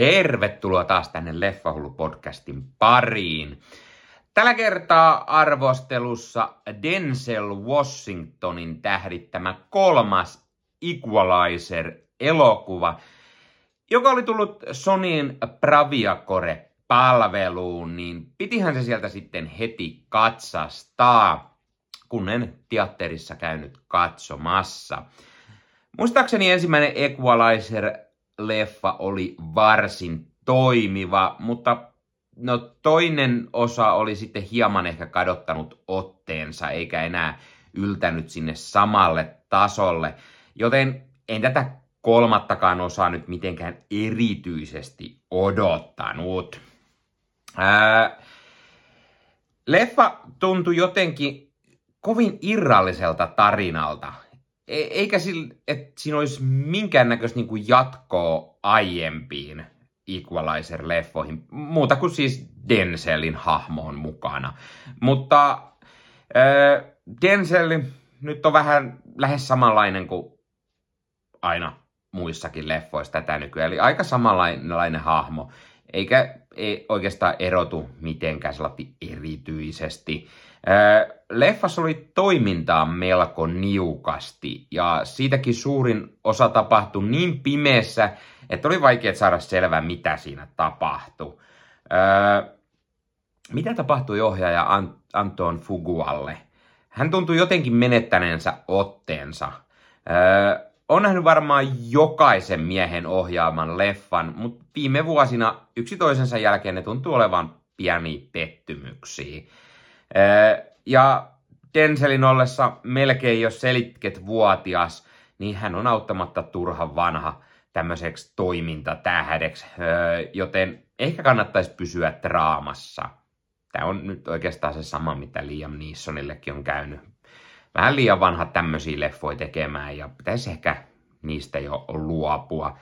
Tervetuloa taas tänne Leffahullu-podcastin pariin. Tällä kertaa arvostelussa Denzel Washingtonin tähdittämä kolmas Equalizer-elokuva, joka oli tullut Sonyin Braviacore-palveluun, niin pitihän se sieltä sitten heti katsastaa, kun en teatterissa käynyt katsomassa. Muistaakseni ensimmäinen Equalizer-leffa oli varsin toimiva, mutta no toinen osa oli sitten hieman ehkä kadottanut otteensa, eikä enää yltänyt sinne samalle tasolle. Joten en tätä kolmattakaan osaa nyt mitenkään erityisesti odottanut. Ää, leffa tuntui jotenkin kovin irralliselta tarinalta. E- eikä sillä, että siinä olisi minkäännäköistä niin kuin jatkoa aiempiin Equalizer-leffoihin, muuta kuin siis Denzelin hahmoon mukana. Mutta äh, Denzel nyt on vähän lähes samanlainen kuin aina muissakin leffoissa tätä nykyään. Eli aika samanlainen hahmo, eikä ei oikeastaan erotu mitenkään erityisesti. Leffassa oli toimintaa melko niukasti ja siitäkin suurin osa tapahtui niin pimeässä, että oli vaikea saada selvää, mitä siinä tapahtui. Mitä tapahtui ohjaaja Anton Fugualle? Hän tuntui jotenkin menettäneensä otteensa. on nähnyt varmaan jokaisen miehen ohjaaman leffan, mutta viime vuosina yksi toisensa jälkeen ne tuntuu olevan pieni pettymyksiä. Ja Denzelin ollessa melkein jo selitket vuotias, niin hän on auttamatta turha vanha tämmöiseksi toimintatähdeksi, joten ehkä kannattaisi pysyä draamassa. Tämä on nyt oikeastaan se sama, mitä Liam Neesonillekin on käynyt. Vähän liian vanha tämmöisiä leffoja tekemään ja pitäisi ehkä niistä jo luopua.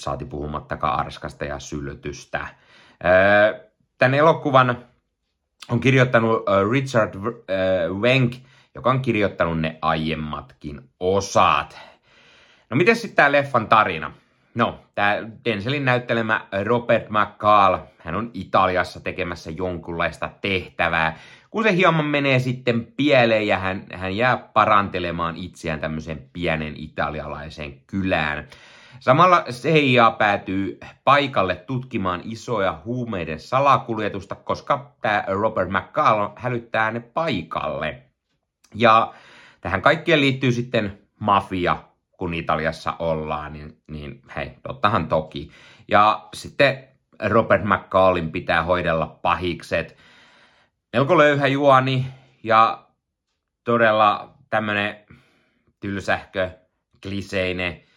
Saati puhumattakaan arskasta ja syltystä. Tämän elokuvan on kirjoittanut Richard Wenk, joka on kirjoittanut ne aiemmatkin osat. No miten sitten tämä leffan tarina? No, tämä Denzelin näyttelemä Robert McCall, hän on Italiassa tekemässä jonkunlaista tehtävää, kun se hieman menee sitten pieleen ja hän, hän jää parantelemaan itseään tämmöiseen pienen italialaiseen kylään. Samalla CIA päätyy paikalle tutkimaan isoja huumeiden salakuljetusta, koska tämä Robert McCall hälyttää ne paikalle. Ja tähän kaikkeen liittyy sitten mafia, kun Italiassa ollaan, niin, niin hei, tottahan toki. Ja sitten Robert McCallin pitää hoidella pahikset. Melko löyhä juoni ja todella tämmönen tylsähkö, kliseinen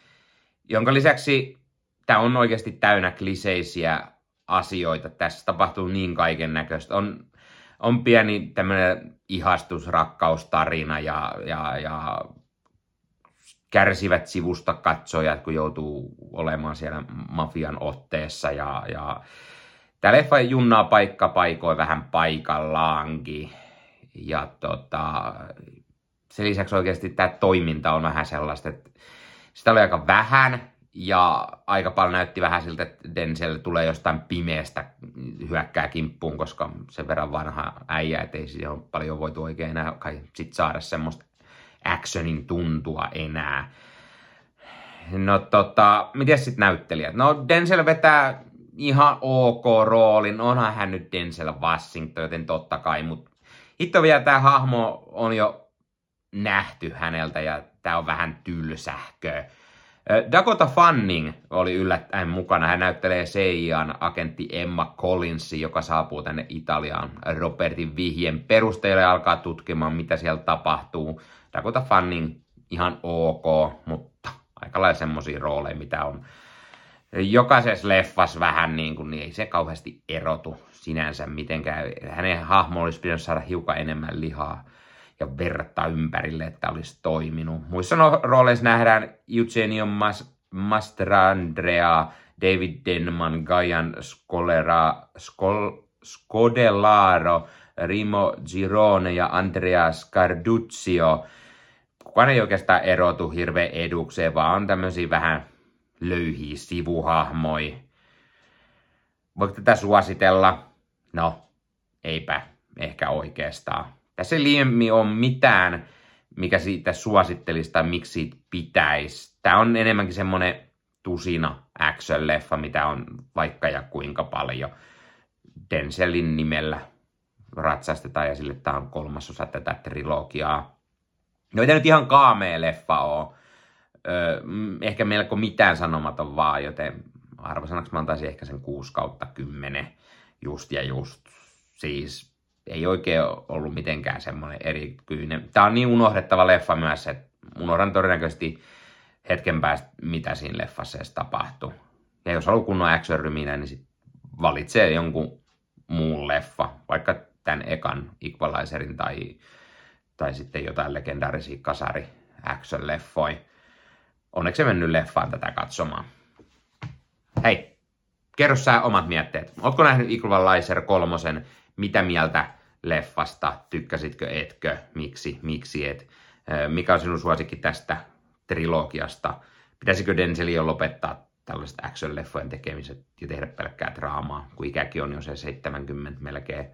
jonka lisäksi tämä on oikeasti täynnä kliseisiä asioita. Tässä tapahtuu niin kaiken näköistä. On, on pieni tämmöinen ihastusrakkaustarina ja, ja, ja kärsivät sivusta katsojat, kun joutuu olemaan siellä mafian otteessa. Ja, ja tämä leffa junnaa paikka paikoin vähän paikallaankin. Ja tota, sen lisäksi oikeasti tämä toiminta on vähän sellaista, että sitä oli aika vähän ja aika paljon näytti vähän siltä, että Denzel tulee jostain pimeästä hyökkää kimppuun, koska sen verran vanha äijä, ettei siihen paljon voitu oikein enää kai sit saada semmoista actionin tuntua enää. No tota, miten sitten näyttelijät? No Denzel vetää ihan ok roolin, onhan hän nyt Denzel Washington, joten totta kai, mutta hitto vielä tämä hahmo on jo nähty häneltä ja tämä on vähän tylsähkö. Dakota Fanning oli yllättäen mukana. Hän näyttelee CIAn agentti Emma Collinsi, joka saapuu tänne Italiaan Robertin vihjen perusteella ja alkaa tutkimaan, mitä siellä tapahtuu. Dakota Fanning ihan ok, mutta aika lailla semmoisia rooleja, mitä on jokaisessa leffassa vähän niin kuin, niin ei se kauheasti erotu sinänsä mitenkään. Hänen hahmo olisi pitänyt saada hiukan enemmän lihaa ja verta ympärille, että olisi toiminut. Muissa no, rooleissa nähdään Eugenio Mas- Mastrandrea, David Denman, Gajan Scolera, Skol, Scodelaro, Rimo Girone ja Andrea Scarduzio. Kukaan ei oikeastaan erotu hirveän edukseen, vaan on tämmöisiä vähän löyhiä sivuhahmoja. Voiko tätä suositella? No, eipä ehkä oikeastaan. Tässä ei liiemmin ole mitään, mikä siitä suosittelisi tai miksi siitä pitäisi. Tämä on enemmänkin semmoinen tusina action-leffa, mitä on vaikka ja kuinka paljon. Denzelin nimellä ratsastetaan ja sille tämä on kolmasosa tätä trilogiaa. No ei nyt ihan kaamea leffa ole. Öö, ehkä melko mitään sanomaton vaan, joten arvosanaksi mä antaisin ehkä sen 6 kautta 10 just ja just. Siis ei oikein ollut mitenkään semmoinen erityinen. Tämä on niin unohdettava leffa myös, että unohdan todennäköisesti hetken päästä, mitä siinä leffassa edes tapahtuu. Ja jos haluaa kunnon action niin sit valitsee jonkun muun leffa, vaikka tämän ekan Equalizerin tai, tai sitten jotain legendaarisia kasari action-leffoja. Onneksi mennyt leffaan tätä katsomaan. Hei, kerro sä omat mietteet. Ootko nähnyt Equalizer kolmosen? Mitä mieltä leffasta? Tykkäsitkö, etkö? Miksi, miksi et? Mikä on sinun suosikki tästä trilogiasta? Pitäisikö Denzelin jo lopettaa tällaiset action-leffojen tekemiset ja tehdä pelkkää draamaa, kun ikäkin on jo se 70 melkein.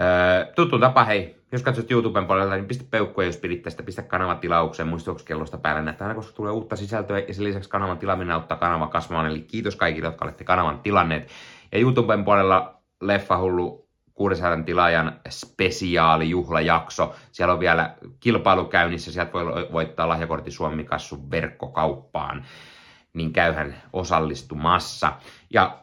Öö, tuttu tapa, hei, jos katsot YouTuben puolelta, niin pistä peukkuja, jos pidit tästä, pistä kanavan tilaukseen muistutuskellosta päälle, että aina koska tulee uutta sisältöä ja sen lisäksi kanavan tilaaminen auttaa kanavan kasvamaan, eli kiitos kaikille, jotka olette kanavan tilanneet. Ja YouTuben puolella Leffahullu 600 tilaajan spesiaalijuhlajakso. Siellä on vielä kilpailu käynnissä, sieltä voi voittaa lahjakortti Suomi-kassun verkkokauppaan, niin käyhän osallistumassa. Ja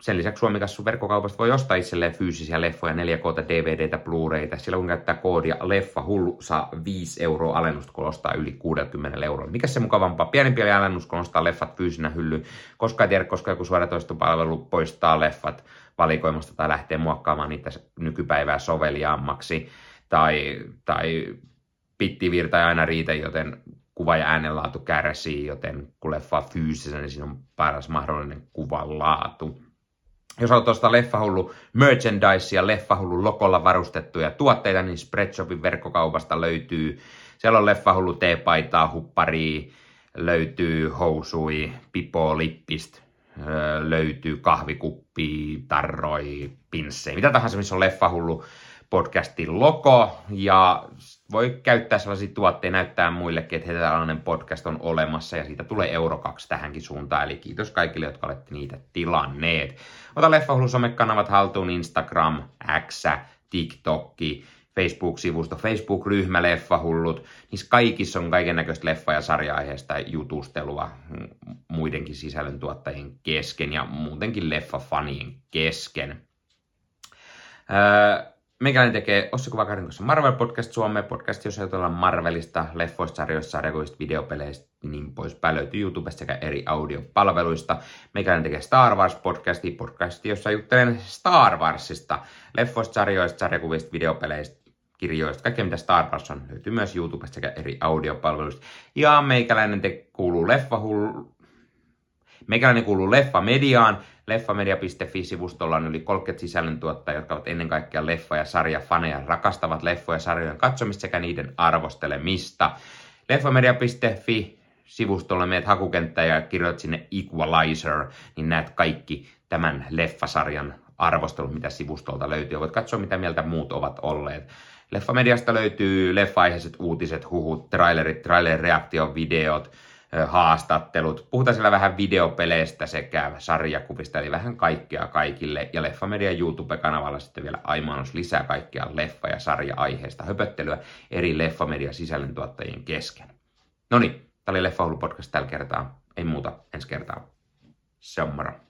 sen lisäksi Suomikassun verkkokaupasta voi ostaa itselleen fyysisiä leffoja, 4K, DVDtä, Blu-rayta. Sillä kun käyttää koodia Leffa Hullu, saa 5 euroa alennusta, kun ostaa yli 60 euroa. Mikä se mukavampaa? Pienempi alennus, kun ostaa leffat fyysinä hylly. Koska ei tiedä, koska joku suoratoistopalvelu poistaa leffat valikoimasta tai lähtee muokkaamaan niitä nykypäivää soveliaammaksi. Tai, tai pittivirta ei aina riitä, joten kuva- ja äänenlaatu kärsii, joten kun leffa on fyysisenä, niin siinä on paras mahdollinen kuvan laatu. Jos haluat ostaa Leffahullu merchandise ja Leffahullu lokolla varustettuja tuotteita, niin Spreadshopin verkkokaupasta löytyy. Siellä on Leffahullu teepaitaa, hupparia, löytyy housui, pipo, lippist, löytyy kahvikuppi, tarroi, pinssejä, mitä tahansa, missä on Leffahullu podcastin logo ja voi käyttää sellaisia tuotteita näyttää muillekin, että tällainen podcast on olemassa ja siitä tulee euro kaksi tähänkin suuntaan. Eli kiitos kaikille, jotka olette niitä tilanneet. Ota Leffahullu somekanavat haltuun Instagram, X, TikTokki, Facebook-sivusto, Facebook-ryhmä Leffahullut. Niissä kaikissa on kaiken näköistä leffa- ja sarja-aiheesta jutustelua muidenkin sisällöntuottajien kesken ja muutenkin leffafanien kesken. Öö, Meikäläinen tekee Ossi Kuvakarin kanssa Marvel Podcast Suomeen podcast, jossa jutellaan Marvelista, leffoista, sarjoista, sarjakuista, videopeleistä niin poispäin. Löytyy YouTubesta sekä eri audiopalveluista. Meikäläinen tekee Star Wars podcasti, podcasti, jossa juttelen Star Warsista, leffoista, sarjoista, sarjakuvista, videopeleistä, kirjoista, kaikkea mitä Star Wars on, löytyy myös YouTubesta sekä eri audiopalveluista. Ja meikäläinen te kuuluu Leffahullu, Meikäläinen kuuluu Leffa Mediaan. Leffamedia.fi-sivustolla on yli 30 sisällöntuottajia, jotka ovat ennen kaikkea leffa- ja sarjafaneja, rakastavat leffoja ja sarjojen katsomista sekä niiden arvostelemista. Leffamedia.fi sivustolla meet hakukenttään ja kirjoit sinne Equalizer, niin näet kaikki tämän leffasarjan arvostelut, mitä sivustolta löytyy. Voit katsoa, mitä mieltä muut ovat olleet. Leffamediasta löytyy leffaiheiset uutiset, huhut, trailerit, trailer-reaktiovideot, haastattelut. Puhutaan siellä vähän videopeleistä sekä sarjakuvista, eli vähän kaikkea kaikille. Ja Leffamedia YouTube-kanavalla sitten vielä aimaannos lisää kaikkia leffa- ja sarja-aiheista höpöttelyä eri Leffamedia sisällöntuottajien kesken. No niin, tämä oli Leffa podcast tällä kertaa. Ei muuta, ensi kertaa. Se on moro.